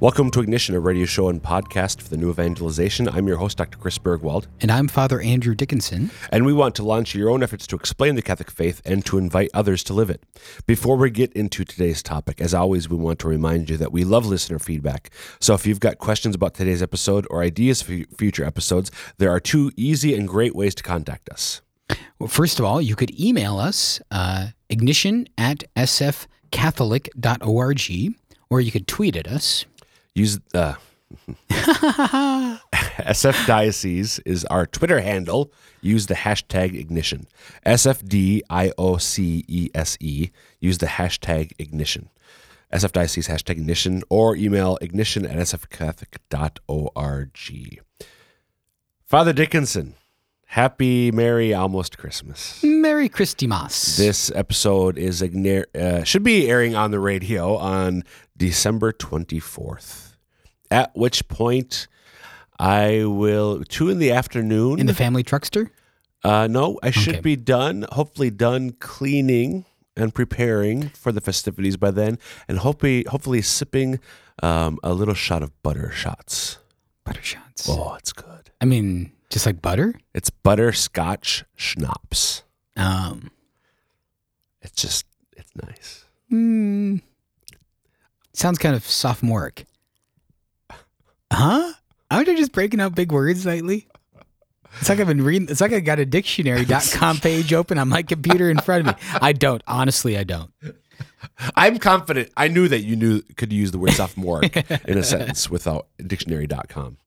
Welcome to Ignition, a radio show and podcast for the new evangelization. I'm your host, Dr. Chris Burgwald, And I'm Father Andrew Dickinson. and we want to launch your own efforts to explain the Catholic faith and to invite others to live it. Before we get into today's topic, as always, we want to remind you that we love listener feedback. So if you've got questions about today's episode or ideas for future episodes, there are two easy and great ways to contact us. Well, first of all, you could email us, uh, ignition at sfcatholic.org, or you could tweet at us. Use uh, SF Diocese is our Twitter handle. Use the hashtag ignition. SFDIOCESE. Use the hashtag ignition. SF Diocese hashtag ignition or email ignition at sfcatholic.org. Father Dickinson, happy, merry, almost Christmas. Merry Christmas. This episode is igni- uh, should be airing on the radio on December 24th. At which point I will two in the afternoon. In the family truckster? uh, no, I should Okay. be done. Hopefully done cleaning and preparing for the festivities by then, and hopefully hopefully sipping um, a little shot of butter shots. Butter shots. Oh, it's good. I mean, just like butter? It's butterscotch schnapps. Um, It's just it's nice. mm, sounds kind of sophomoric. Huh? Aren't I just breaking out big words lately? It's like I've been reading. It's like I got a dictionary.com page open on my computer in front of me. I don't. Honestly, I don't. I'm confident. I knew that you knew could use the word sophomoric in a sentence without dictionary.com.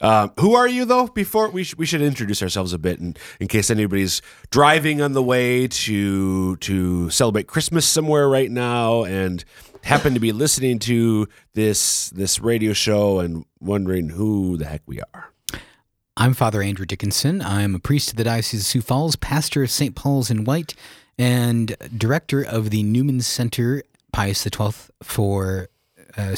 Um, who are you though? Before we sh- we should introduce ourselves a bit, and in case anybody's driving on the way to to celebrate Christmas somewhere right now and happen to be listening to this this radio show and wondering who the heck we are. I'm Father Andrew Dickinson. I'm a priest of the Diocese of Sioux Falls, pastor of St. Paul's in White, and director of the Newman Center, Pius XII, for uh,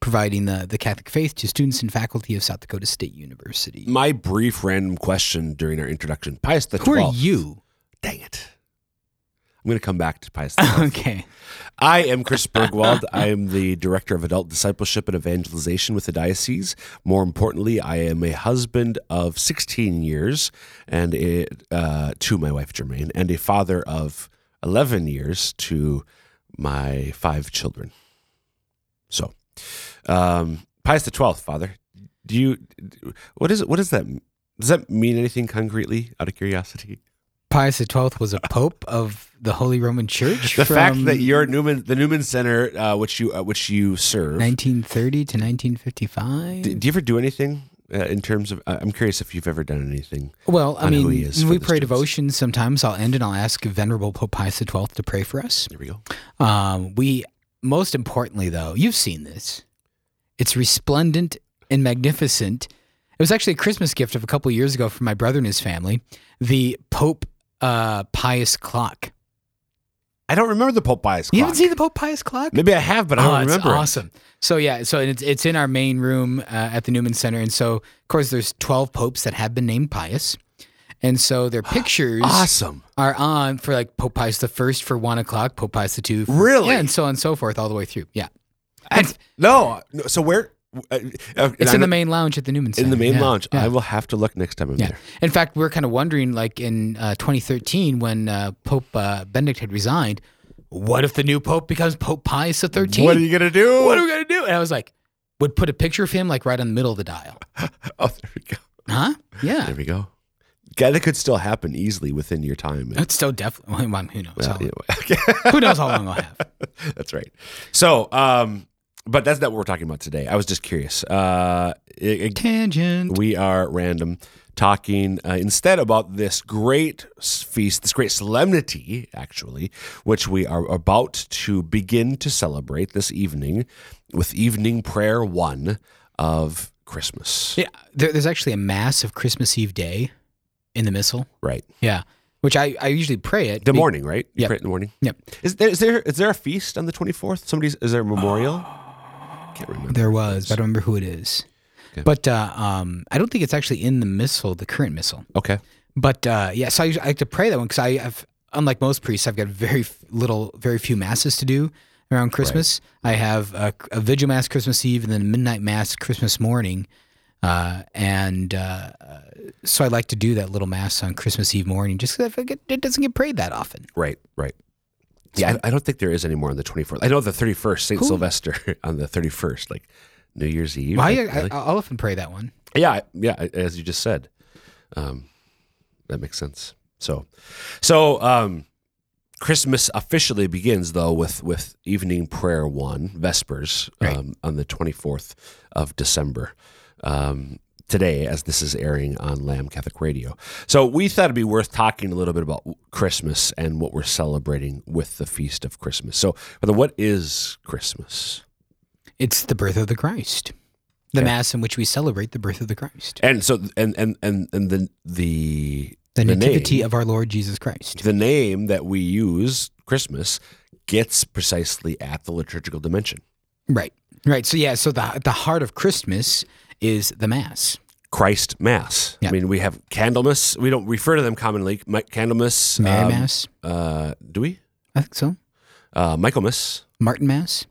providing the, the Catholic faith to students and faculty of South Dakota State University. My brief random question during our introduction: Pius the Who are you? Dang it! I'm going to come back to Pius. Okay. I am Chris Burgwald. I am the Director of Adult Discipleship and Evangelization with the Diocese. More importantly, I am a husband of 16 years and a, uh, to my wife Germaine, and a father of 11 years to my five children. So, um, Pius the Twelfth, Father. Do you? What is it? What does that? Does that mean anything concretely? Out of curiosity. Pius XII was a pope of the Holy Roman Church. The fact that you're Newman, the Newman Center, uh, which you uh, which you serve. 1930 to 1955. Do, do you ever do anything uh, in terms of? Uh, I'm curious if you've ever done anything. Well, I mean, we pray students. devotion. Sometimes I'll end and I'll ask Venerable Pope Pius XII to pray for us. There we go. Um, we, most importantly, though, you've seen this. It's resplendent and magnificent. It was actually a Christmas gift of a couple years ago from my brother and his family. The Pope uh, Pius clock. I don't remember the Pope Pius clock. You haven't seen the Pope Pius clock? Maybe I have, but I oh, don't it's remember. it. awesome. So yeah, so it's it's in our main room uh, at the Newman Center, and so of course there's twelve popes that have been named Pius, and so their pictures Awesome. are on for like Pope Pius the First for one o'clock, Pope Pius the Two, for, Really? yeah, and so on and so forth all the way through. Yeah, no, no, so where? Uh, uh, it's in the main lounge at the Newman Center. in the main Yeah, lounge. Yeah. I will have to look next time I'm yeah. there. In fact, we're kind of wondering, like in uh, 2013, when uh, Pope uh, Benedict had resigned, what if the new Pope becomes Pope Pius the 13th? What are you gonna do? What are we gonna do? And I was like, would put a picture of him like right in the middle of the dial. oh, there we go. Huh? Yeah. There we go. Yeah, that could still happen easily within your time. It's so definitely. Well, who knows? Well, how, anyway. who knows how long I'll have? That's right. So, um, but that's not what we're talking about today. I was just curious. Uh, it- Tangent. we are random talking uh, instead about this great feast, this great solemnity, actually, which we are about to begin to celebrate this evening with evening prayer one of Christmas. Yeah, there, there's actually a mass of Christmas Eve day in the Missal. Right. Yeah, which I, I usually pray it. The be- morning, right? You Yep. pray it in the morning. Yep. Is there is there is there a feast on the twenty fourth? Somebody's is there a memorial? Can't remember. There was, but I don't remember who it is. But uh, um, I don't think it's actually in the missal, the current missal. Okay. But uh, yeah, so I, I like to pray that one because I have, unlike most priests, I've got very little, very few masses to do around Christmas. I have a, a vigil mass Christmas Eve and then a midnight mass Christmas morning. Uh, and uh, so I like to do that little mass on Christmas Eve morning just because it doesn't get prayed that often. Right, right. Yeah, I, I don't think there is anymore on the 24th. I know the 31st, St. Sylvester on the 31st, like New Year's Eve. Well, I, like, really? I, I'll often pray that one. Yeah, yeah, as you just said. Um, that makes sense. So, so um, Christmas officially begins though with with evening prayer one Vespers Right. um, on the twenty fourth of December. Um, today, as this is airing on Lamb Catholic Radio, so we thought it'd be worth talking a little bit about Christmas and what we're celebrating with the feast of Christmas. So, Brother, what is Christmas? It's the birth of the Christ, the Okay. mass in which we celebrate the birth of the Christ, And so, and and and and the the the the nativity name- of our Lord Jesus Christ. the name that we use, Christmas, gets precisely at the liturgical dimension. Right, right. So yeah, so the the heart of Christmas is the mass. Christ Mass. Yeah. I mean, we have Candlemas. We don't refer to them commonly. Candlemas. Mary um, Mass, Uh, do we? I think so. Uh, Michaelmas. Martinmas,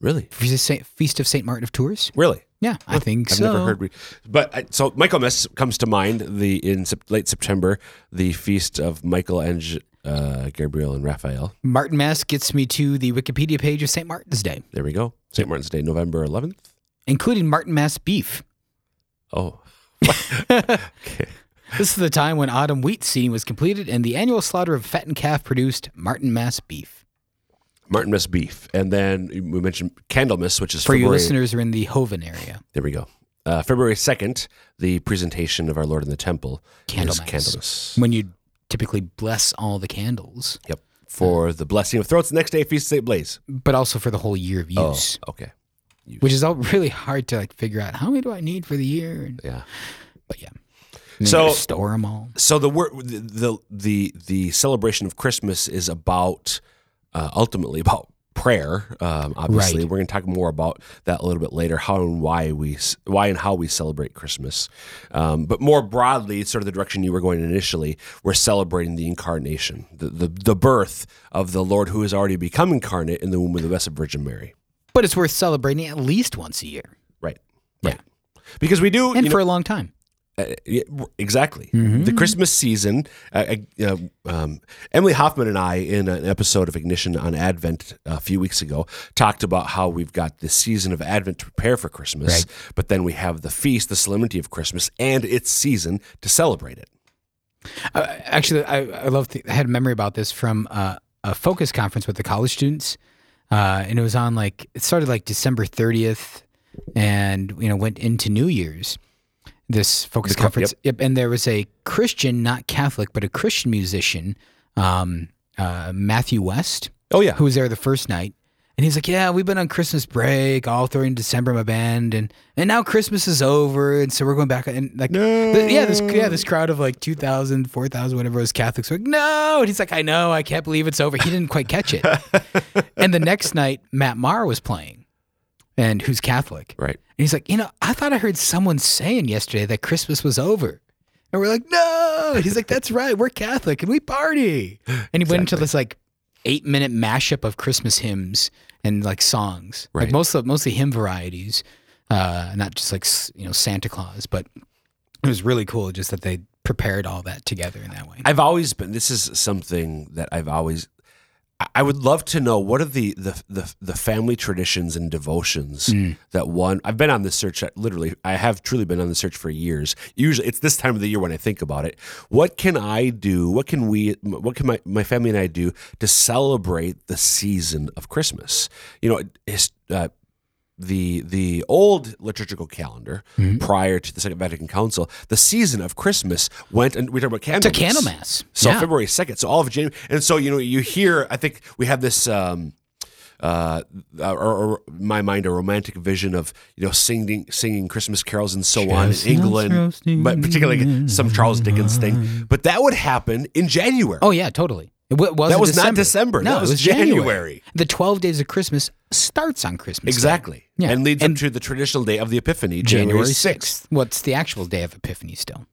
Really? Feast of Saint, Saint Martin of Tours. Really? Yeah, I think so. I've never heard. We, but I, so Michaelmas comes to mind. The in late September, the feast of Michael and uh, Gabriel and Raphael. Martinmas gets me to the Wikipedia page of St. Martin's Day, There we go. St. Martin's Day, November 11th. Including Martinmas beef. Oh, okay. This is the time when autumn wheat seeding was completed and the annual slaughter of fattened calf produced Martinmas beef. Martinmas beef, and then we mentioned Candlemas, which is For you February. listeners who are in the Hoven area, There we go. Uh, February second, the presentation of our Lord in the Temple Candlemas. Candlemas. when you typically bless all the candles, Yep. For the blessing of throats. The next day, feast of Saint Blaise. but also for the whole year of use. Oh, use, which is all really hard to like figure out. How many do I need for the year? And, Yeah. but yeah, So- store them all. So the word, the the the, the celebration of Christmas is about uh, ultimately about prayer. Um, obviously, Right. we're going to talk more about that a little bit later. How and why we why and how we celebrate Christmas. Um, but more broadly, sort of the direction you were going initially, we're celebrating the incarnation, the, the the birth of the Lord who has already become incarnate in the womb of the Blessed Virgin Mary. But it's worth celebrating at least once a year, Right. Yeah. Because we do, and you know, for a long time. Uh, exactly. Mm-hmm. The Christmas season. Uh, uh, um, Emily Hoffman and I, in an episode of Ignition on Advent a few weeks ago, talked about how we've got the season of Advent to prepare for Christmas, Right. but then we have the feast, the solemnity of Christmas, and its season to celebrate it. Uh, actually, I, I love. The, I had a memory about this from uh, a focus conference with the college students, uh, and it was on like it started like December thirtieth, and you know went into New Year's. This focus The co- conference, yep. and there was a Christian, not Catholic, but a Christian musician, um, uh, Matthew West, Oh yeah, who was there the first night. And he's like, "Yeah, we've been on Christmas break all during December, my band, and and now Christmas is over, and so we're going back." And like, th- yeah, this yeah, this crowd of like 2,000, 4,000, whatever it was Catholics were like, "No!" And he's like, "I know, I can't believe it's over." He didn't quite catch it. and the next night, Matt Maher was playing, and who's Catholic, right. and he's like, "You know, I thought I heard someone saying yesterday that Christmas was over." And we're like, "No!" And he's like, "That's right, we're Catholic and we party." And he went into this like eight minute mashup of Christmas hymns and like songs, Right. like most of mostly hymn varieties, uh, not just like you know Santa Claus, but it was really cool just that they prepared all that together in that way. I've always been. This is something that I've always. I- would love to know what are the the the, the family traditions and devotions Mm. that one. I've been on this search. uh, Literally, I have truly been on the search for years. Usually, it's this time of the year when I think about it. What can I do? What can we? What can my my family and I do to celebrate the season of Christmas? You know, uh, the the old liturgical calendar Mm-hmm. prior to the Second Vatican Council, the season of Christmas went and we talk about to candles. Candlemas. So yeah. February second. So all of January, and so you know you hear. I think we have this. Um, uh, or, or my mind a romantic vision of you know singing singing Christmas carols and so on in England, roasting but particularly some Charles Dickens thing. But that would happen in January. Oh yeah, totally. It wa- wasn't That was December. not December. No, that was it was January. The 12 days of Christmas starts on Christmas. Day, Exactly. Yeah. And leads And- up to the traditional day of the Epiphany, January January 6th. 6th. What's the actual day of Epiphany still?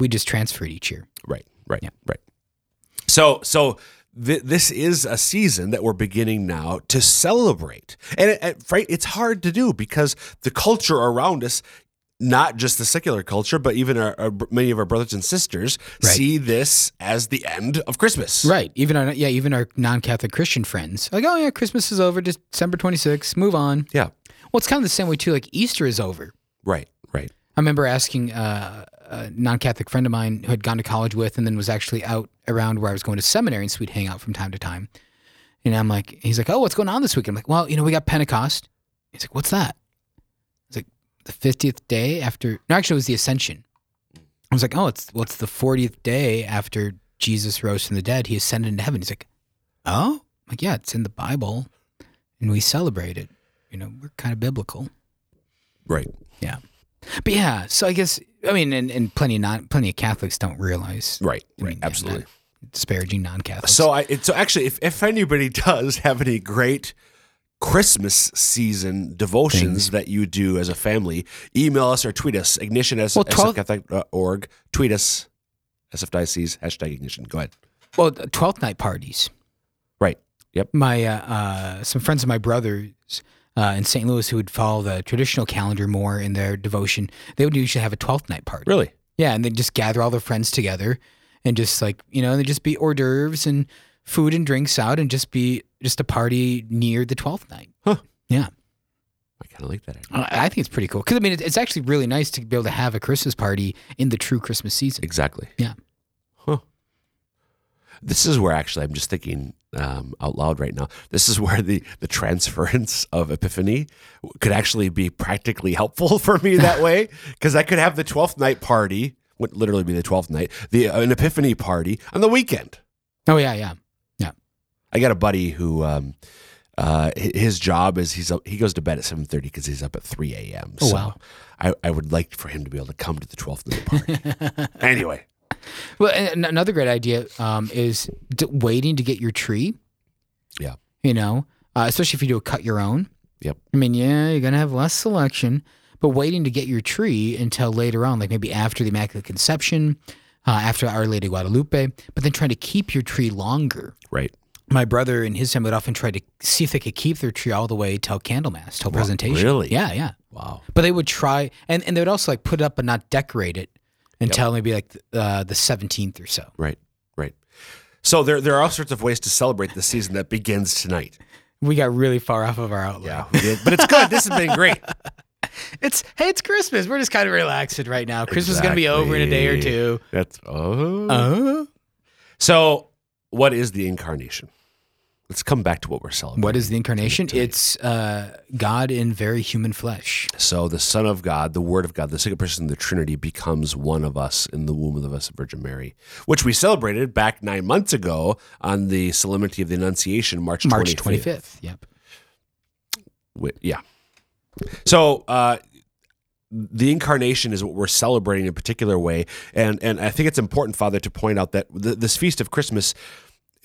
We just transferred each year. Right, right, Yeah. right. So, so th- this is a season that we're beginning now to celebrate, and it, it, right, it's hard to do because the culture around us. Not just the secular culture, but even our, our many of our brothers and sisters Right. see this as the end of Christmas. Right. Even our yeah, even our non-Catholic Christian friends like, oh yeah, Christmas is over, December 26th, move on. Yeah. Well, it's kind of the same way too. Like Easter is over. Right. Right. I remember asking uh, a non-Catholic friend of mine who had gone to college with, and then was actually out around where I was going to seminary, and so we'd hang out from time to time. And I'm like, he's like, oh, what's going on this week? I'm like, well, you know, we got Pentecost. He's like, what's that? It's the 50th day after. No, actually, it was the Ascension. I was like, oh, it's what's the 40th day after Jesus rose from the dead? He ascended into heaven. He's like, oh, I'm like yeah, it's in the Bible, and we celebrate it. You know, we're kind of biblical. Right. Yeah. But yeah, so I guess I mean, and, and plenty of non plenty of Catholics don't realize Right. I Right. Absolutely. not disparaging non-Catholics. So I so actually, if, if anybody does have any great Christmas season devotions Things. that you do as a family, email us or tweet us ignition as Well, 12 sfcatholic.org. Tweet us SF Diocese hashtag ignition. Go ahead. well, twelfth night parties. Right. Yep. My uh, uh, some friends of my brothers uh, in St. Louis who would follow the traditional calendar more in their devotion, they would usually have a twelfth night party. Really. Yeah, and they'd just gather all their friends together and just like you know, they'd just be hors d'oeuvres and food and drinks out, and just be just a party near the twelfth night. Huh. Yeah. I kind of like that. idea. I I think it's pretty cool because I mean, it- it's actually really nice to be able to have a Christmas party in the true Christmas season. Exactly. Yeah. Huh. This is where actually I'm just thinking um, out loud right now. This is where the the transference of Epiphany could actually be practically helpful for me that way because I could have the twelfth night party, would literally be the twelfth night, the uh, an Epiphany party on the weekend. Oh yeah, yeah, I got a buddy who. Um, uh, his job is he's up, he goes to bed at seven thirty because he's up at three a.m. Oh, so wow. I, I would like for him to be able to come to the twelfth night party. anyway, Well, another great idea um, is d- waiting to get your tree. Yeah. You know, uh, especially if you do a cut your own. Yep. I mean, yeah, you're gonna have less selection, but waiting to get your tree until later on, like maybe after the Immaculate Conception, uh, after Our Lady Guadalupe, but then trying to keep your tree longer. right. My brother and his family would often try to see if they could keep their tree all the way till Candlemas, till presentation. really? Yeah, yeah. Wow. But they would try, and, and they would also like put it up but not decorate it until maybe like uh, the 17th or so. Right, right. So there, there are all sorts of ways to celebrate the season that begins tonight. We got really far off of our outline. did. but it's good. This has been great. It's hey, it's Christmas. We're just kind of relaxing right now. Christmas is gonna be over in a day or two. That's oh. Uh, so, what is the incarnation? Let's come back to what we're celebrating. what is the incarnation? It's uh, God in very human flesh. So the Son of God, the Word of God, the second person of the Trinity becomes one of us in the womb of the Blessed Virgin Mary, which we celebrated back nine months ago on the Solemnity of the Annunciation, March March 25th. 25th. Yep. Wi- yeah. So uh, the incarnation is what we're celebrating in a particular way, and and I think it's important, Father, to point out that th- this feast of Christmas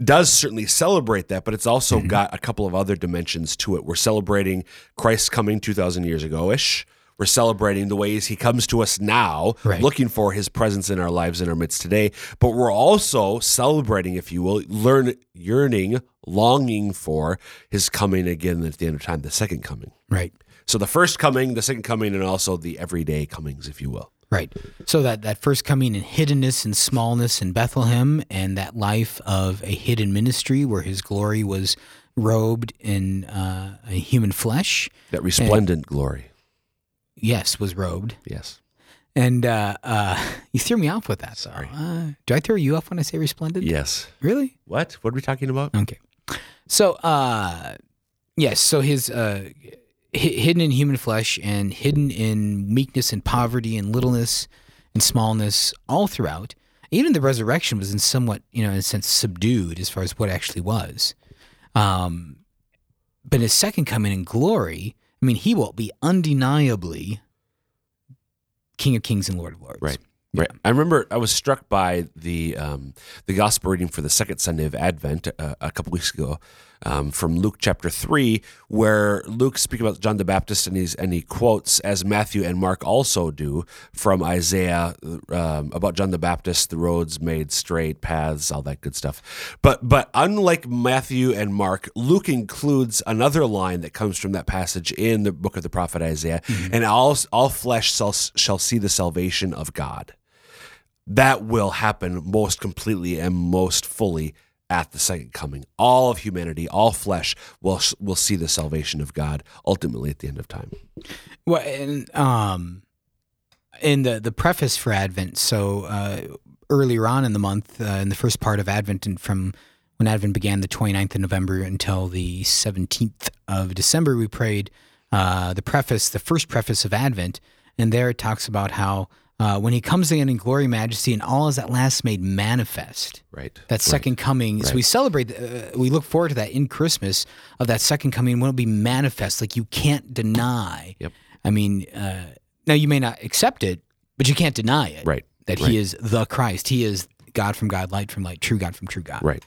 does certainly celebrate that, but it's also Mm-hmm. got a couple of other dimensions to it. We're celebrating Christ's coming two thousand years ago ish. We're celebrating the ways he comes to us now, Right. looking for his presence in our lives in our midst today. But we're also celebrating, if you will, learn yearning, longing for his coming again at the end of time, the second coming. Right. So the first coming, the second coming, and also the everyday comings, if you will. Right. So that, that first coming in hiddenness and smallness in Bethlehem and that life of a hidden ministry where his glory was robed in uh, a human flesh. That resplendent glory. Yes, was robed. Yes. And uh, uh, you threw me off with that. Sorry. Uh, do I throw you off when I say resplendent? Yes. Really? What? What are we talking about? Okay. So, uh, yes. So his uh, hidden in human flesh and hidden in meekness and poverty and littleness and smallness all throughout. Even the resurrection was in somewhat, you know, in a sense, subdued as far as what actually was. Um, but his second coming in glory, I mean, he will be undeniably King of Kings and Lord of Lords. Right. Right. I remember I was struck by the um, the gospel reading for the second Sunday of Advent uh, a couple weeks ago um, from Luke chapter three, where Luke speaks about John the Baptist and he's and he quotes as Matthew and Mark also do from Isaiah um, about John the Baptist, the roads made straight, paths, all that good stuff. But but unlike Matthew and Mark, Luke includes another line that comes from that passage in the book of the prophet Isaiah, and all all flesh shall, shall see the salvation of God that will happen most completely and most fully at the second coming. All of humanity, all flesh will will see the salvation of God ultimately at the end of time. Well, and um, in the the preface for Advent, so uh, earlier on in the month, uh, in the first part of Advent, and from when Advent began, the 29th of November until the 17th of December, we prayed uh, the preface, the first preface of Advent, and there it talks about how uh, when he comes again in glory, majesty, and all is at last made manifest. Right. That second coming. So we celebrate, uh, we look forward to that in Christmas of that second coming when it'll be manifest, like you can't deny. Yep. I mean, uh, now you may not accept it, but you can't deny it. Right. That Right. he is the Christ. He is God from God, light from light, true God from true God. Right.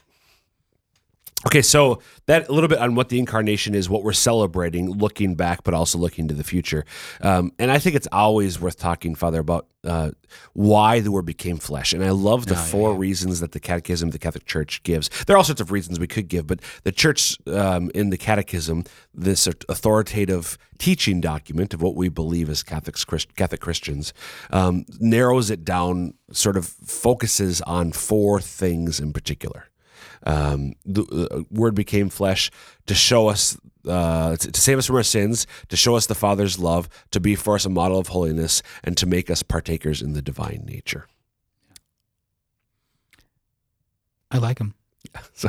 Okay, so that a little bit on what the incarnation is, what we're celebrating, looking back, but also looking to the future. Um, and I think it's always worth talking, Father, about uh, why the Word became flesh. And I love the four reasons that the Catechism of the Catholic Church gives. There are all sorts of reasons we could give, but the Church um, in the Catechism, this authoritative teaching document of what we believe as Catholics, Christ, Catholic Christians, um, narrows it down, sort of focuses on four things in particular um, the uh, word became flesh to show us uh, to, save us from our sins to show us the father's love to be for us a model of holiness and to make us partakers in the divine nature I like him. so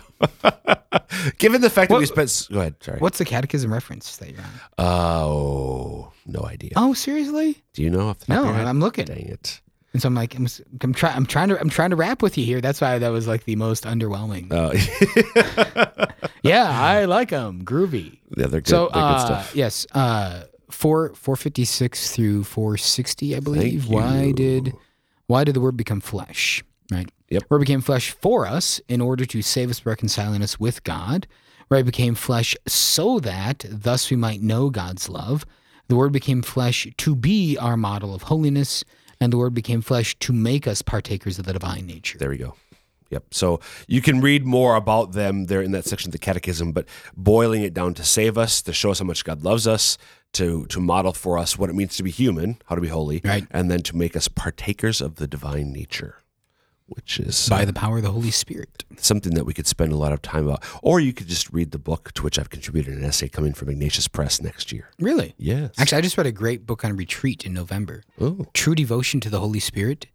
given the fact that we spent go ahead sorry What's the catechism reference that you're on? oh no idea Oh, seriously? do you know off the top No, of your head? I'm looking. dang it And so I'm like, I'm, I'm trying, I'm trying to, I'm trying to rap with you here. That's why that was like the most underwhelming. uh, yeah, I like them. Groovy. yeah they're good, So, they're good uh, stuff yes, uh, four, 456 through 460, I believe. Why did, why did the word become flesh? Right. Yep. Word became flesh for us in order to save us, reconciling us with God. Right. Became flesh so that thus we might know God's love. The word became flesh to be our model of holiness, and the word became flesh to make us partakers of the divine nature. There we go. Yep. So you can read more about them there in that section of the Catechism, but boiling it down to save us, to show us how much God loves us, to to model for us what it means to be human, how to be holy, Right. and then to make us partakers of the divine nature, which is By uh, the power of the Holy Spirit. something that we could spend a lot of time about. Or you could just read the book to which I've contributed an essay coming from Ignatius Press next year. Really? Yes. Actually, I just read a great book on retreat in November. oh, True Devotion to the Holy Spirit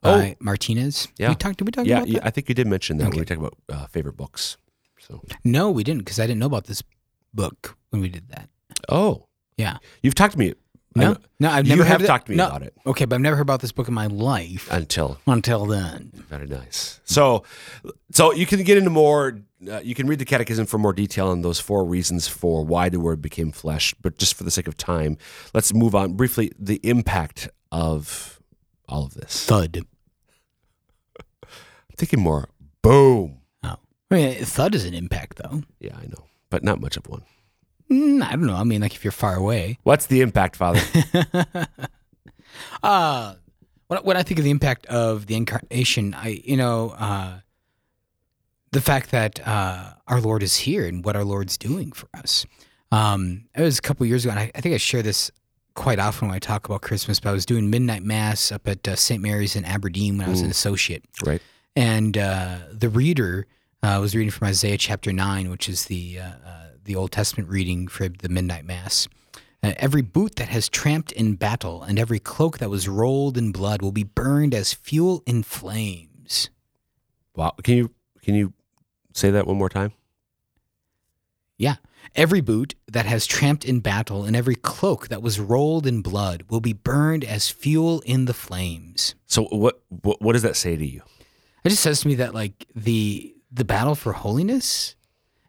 by Martinez. Yeah. We talked, did we talk yeah, about yeah. that? I think you did mention that when we talked about uh, favorite books. So, No, we didn't because I didn't know about this book when we did that. oh, Yeah. you've talked to me. No, I- no, I've never. you have talked to me no, about it. Okay, but I've never heard about this book in my life until until then. very nice. So, so you can get into more. Uh, you can read the Catechism for more detail on those four reasons for why the Word became flesh. But just for the sake of time, let's move on briefly. The impact of all of this. Thud. I'm thinking more. Boom. Oh, I mean, thud is an impact though. Yeah, I know, but not much of one. Mm, I don't know. I mean, like if you're far away. What's the impact, Father? Uh when, when I think of the impact of the incarnation, I you know uh, the fact that uh, our Lord is here and what our Lord's doing for us. Um, it was a couple years ago, and I, I think I share this quite often when I talk about Christmas. But I was doing midnight mass up at uh, St. Mary's in Aberdeen when I was an associate, right. and uh, the reader uh, was reading from Isaiah chapter nine, which is the uh, uh, the Old Testament reading for the midnight mass. Uh, every boot that has tramped in battle and every cloak that was rolled in blood will be burned as fuel in flames. Wow. Can you can you say that one more time? Yeah. Every boot that has tramped in battle and every cloak that was rolled in blood will be burned as fuel in the flames. So what what, what does that say to you? It just says to me that like the the battle for holiness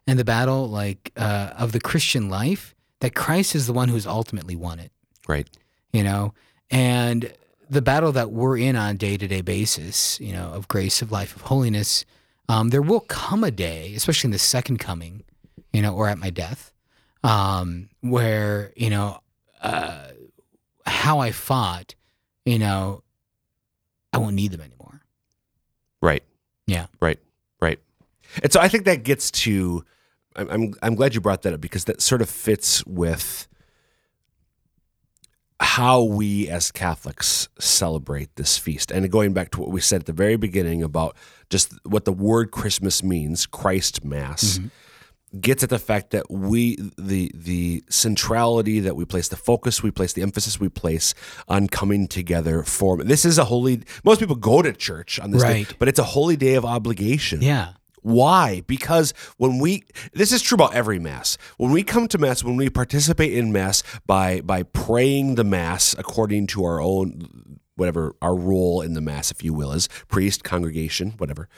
and the battle like uh, of the Christian life, that Christ is the one who's ultimately won it. Right. you know and the battle that we're in on day to day basis, you know, of grace, of life, of holiness, um, there will come a day, especially in the second coming, you know, or at my death, um, where you know uh, how I fought, you know, I won't need them anymore. Right. Yeah. Right. Right. And so I think that gets to. I'm I'm, I'm glad you brought that up because that sort of fits with how we as Catholics celebrate this feast. And going back to what we said at the very beginning about just what the word Christmas means, Christ Mass, mm-hmm. gets at the fact that we the the centrality that we place, the focus we place, the emphasis we place on coming together for this is a holy most people go to church on this day, but it's a holy day of obligation. Yeah. Why? Because when we this is true about every mass. When we come to mass, when we participate in mass by by praying the mass according to our own whatever our role in the mass, if you will, is priest, congregation, whatever.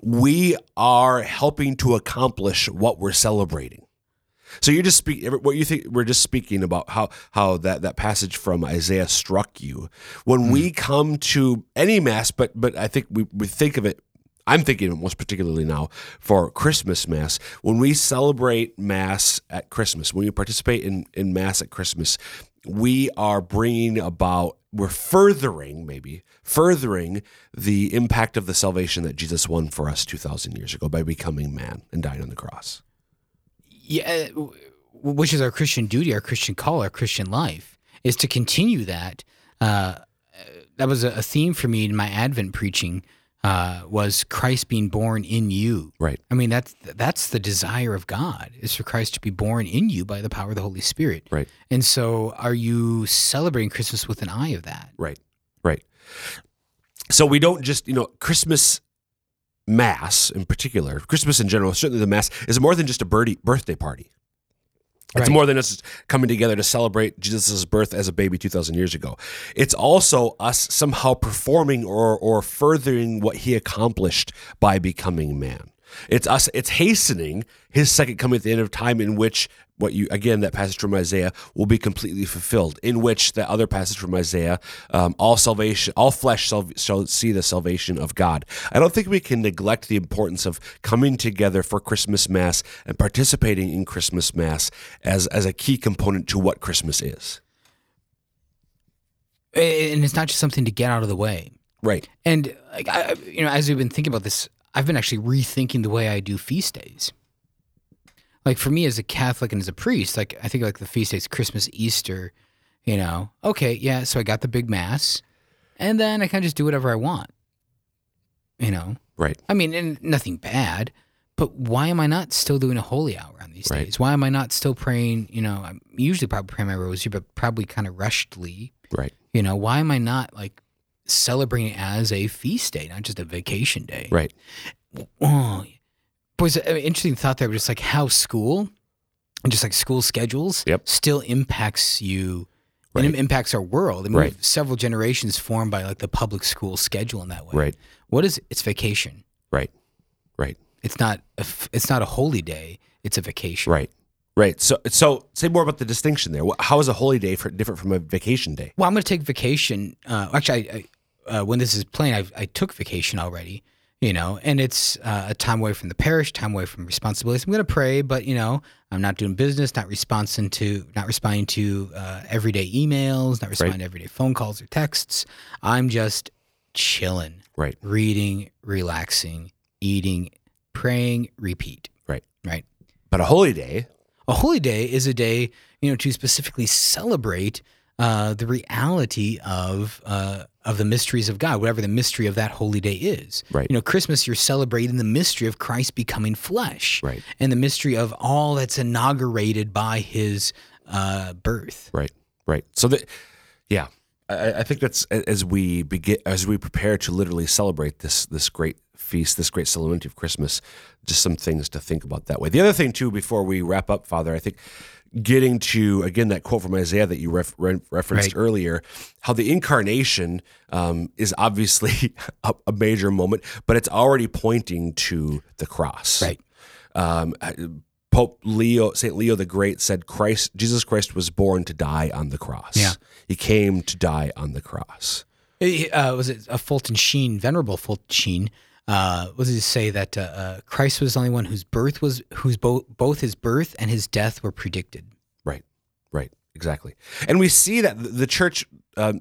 We are helping to accomplish what we're celebrating. So you're just speaking. What you think? We're just speaking about how how that that passage from Isaiah struck you. When hmm. we come to any mass, but but I think we we think of it. I'm thinking most particularly now for Christmas mass. When we celebrate mass at Christmas, when we participate in in mass at Christmas, we are bringing about. We're furthering, maybe furthering the impact of the salvation that Jesus won for us 2,000 years ago by becoming man and dying on the cross. yeah, which is our Christian duty, our Christian call, our Christian life, is to continue that. Uh, that was a theme for me in my Advent preaching. Uh, was Christ being born in you? Right. I mean, that's that's the desire of God is for Christ to be born in you by the power of the Holy Spirit. Right. And so, are you celebrating Christmas with an eye of that? Right. Right. So we don't just, you know, Christmas mass in particular, Christmas in general, certainly the mass is more than just a birdie, birthday party. It's Right. more than us coming together to celebrate Jesus' birth as a baby 2,000 years ago. It's also us somehow performing or, or furthering what he accomplished by becoming man. It's us, it's hastening his second coming at the end of time, in which what you, again, that passage from Isaiah will be completely fulfilled, in which that other passage from Isaiah, um, all salvation, all flesh shall, shall see the salvation of God. I don't think we can neglect the importance of coming together for Christmas Mass and participating in Christmas Mass as, as a key component to what Christmas is. And it's not just something to get out of the way. Right. And like, I, you know, as we've been thinking about this, I've been actually rethinking the way I do feast days. Like for me as a Catholic and as a priest, like I think like the feast days, Christmas, Easter, you know, okay, yeah. So I got the big mass, and then I kind of just do whatever I want. You know, Right. I mean, and nothing bad, but why am I not still doing a holy hour on these Right. days? Why am I not still praying? You know, I'm usually probably praying my rosary, but probably kind of rushedly. Right. You know, why am I not like celebrating as a feast day, not just a vacation day? Right. Oh, boys, an interesting thought there, just like how school and just like school schedules Yep. still impacts you and Right. it impacts our world. I mean, Right. several generations formed by like the public school schedule in that way. Right. What is it? It's vacation. Right. Right. It's not a, it's not a holy day. It's a vacation. Right. Right. So, so say more about the distinction there. How is a holy day for, different from a vacation day? Well, I'm going to take vacation. Uh, actually, I, uh, when this is playing, I, I took vacation already. You know, and it's uh, a time away from the parish, time away from responsibilities. I'm going to pray, but you know, I'm not doing business, not responding to, not responding to uh, everyday emails, not responding to everyday phone calls or texts. I'm just chilling, Right. reading, relaxing, eating, praying, repeat. Right. Right. But a holy day, A holy day is a day, you know, to specifically celebrate uh, the reality of uh, of the mysteries of God, whatever the mystery of that holy day is. Right. You know, Christmas, you're celebrating the mystery of Christ becoming flesh, Right. and the mystery of all that's inaugurated by His uh, birth. Right. Right. So that, yeah, I, I think that's as we begin, as we prepare to literally celebrate this this great feast, this great solemnity of Christmas, just some things to think about that way. The other thing too, before we wrap up, Father, I think getting to again that quote from Isaiah that you ref, re- referenced Right. earlier, how the incarnation um, is obviously a, a major moment, but it's already pointing to the cross. Right. Um, Pope Leo, Saint Leo the Great said, "Christ, Jesus Christ was born to die on the cross. Yeah. he came to die on the cross. Uh, was it a Fulton Sheen, Venerable Fulton Sheen? Uh, was it say that uh, uh, Christ was the only one whose birth was whose both both his birth and his death were predicted. Right, right, exactly. And we see that the church. Um,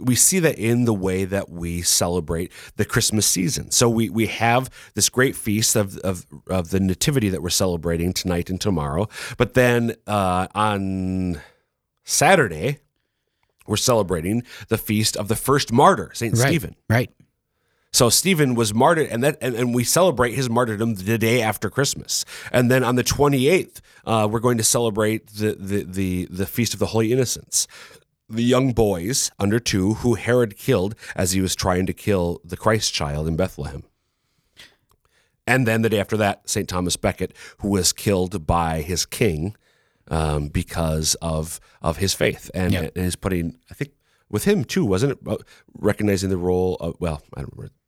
we see that in the way that we celebrate the Christmas season. So we we have this great feast of of, of the nativity that we're celebrating tonight and tomorrow. But then uh, on Saturday, we're celebrating the feast of the first martyr, Saint Right, Stephen. Right. So Stephen was martyred, and that and, and we celebrate his martyrdom the day after Christmas. And then on the twenty eighth, uh, we're going to celebrate the, the the the feast of the Holy Innocents, the young boys under two who Herod killed as he was trying to kill the Christ child in Bethlehem. And then the day after that, St. Thomas Becket, who was killed by his king um, because of of his faith, and, Yeah. and is putting, I think, with him too, wasn't it? Recognizing the role of, well, I don't remember the details of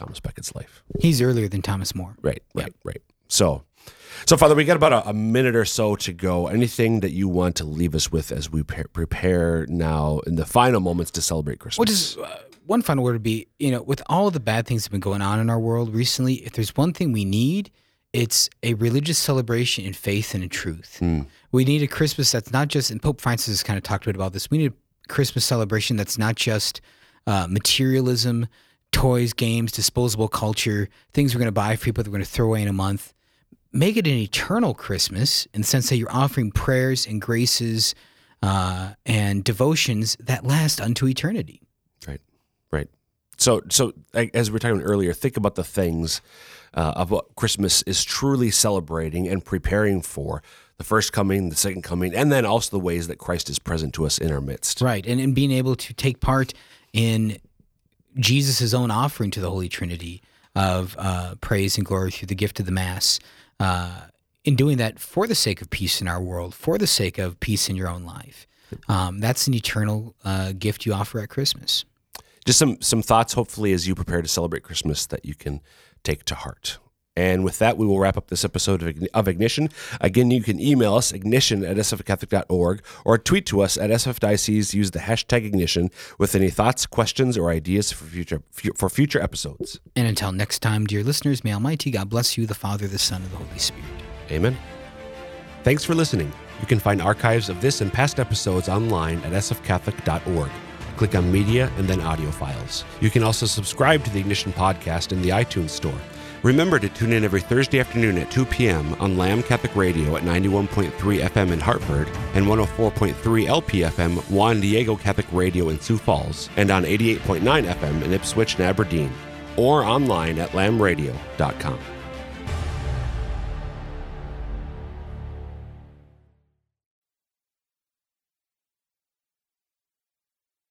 Thomas Becket's life. He's earlier than Thomas More. Right, right, right. So, so Father, we got about a, a minute or so to go. Anything that you want to leave us with as we pre- prepare now in the final moments to celebrate Christmas? Well, just uh, one final word would be, you know, with all the bad things that have been going on in our world recently, if there's one thing we need, it's a religious celebration in faith and in truth. We need a Christmas that's not just, and Pope Francis has kind of talked a bit about this. We need a Christmas celebration that's not just uh, materialism, toys, games, disposable culture, things we're going to buy for people that we're going to throw away in a month. Make it an eternal Christmas in the sense that you're offering prayers and graces uh, and devotions that last unto eternity. Right, right. So, so as we were talking earlier, think about the things uh, of what Christmas is truly celebrating and preparing for the first coming, the second coming, and then also the ways that Christ is present to us in our midst. Right. And, and being able to take part in Jesus' own offering to the Holy Trinity of uh, praise and glory through the gift of the Mass. Uh, in doing that for the sake of peace in our world, for the sake of peace in your own life. Um, that's an eternal uh, gift you offer at Christmas. just some some thoughts hopefully as you prepare to celebrate christmas that you can take to heart and with that we will wrap up this episode of, of ignition. Again you can email us ignition at sfcatholic.org or tweet to us at sfdiocese use the hashtag ignition with any thoughts questions or ideas for future for future episodes. And until next time, dear listeners, may Almighty God bless you, the Father, the Son, and the Holy Spirit. amen. Thanks for listening. You can find archives of this and past episodes online at sfcatholic.org click on media and then audio files. You can also subscribe to the ignition podcast in the itunes store remember to tune in every thursday afternoon at 2 p.m on lamb catholic radio at 91.3 fm in hartford and 104.3 lpfm juan diego catholic radio in sioux falls and on 88.9 fm in ipswich and aberdeen or online at lambradio.com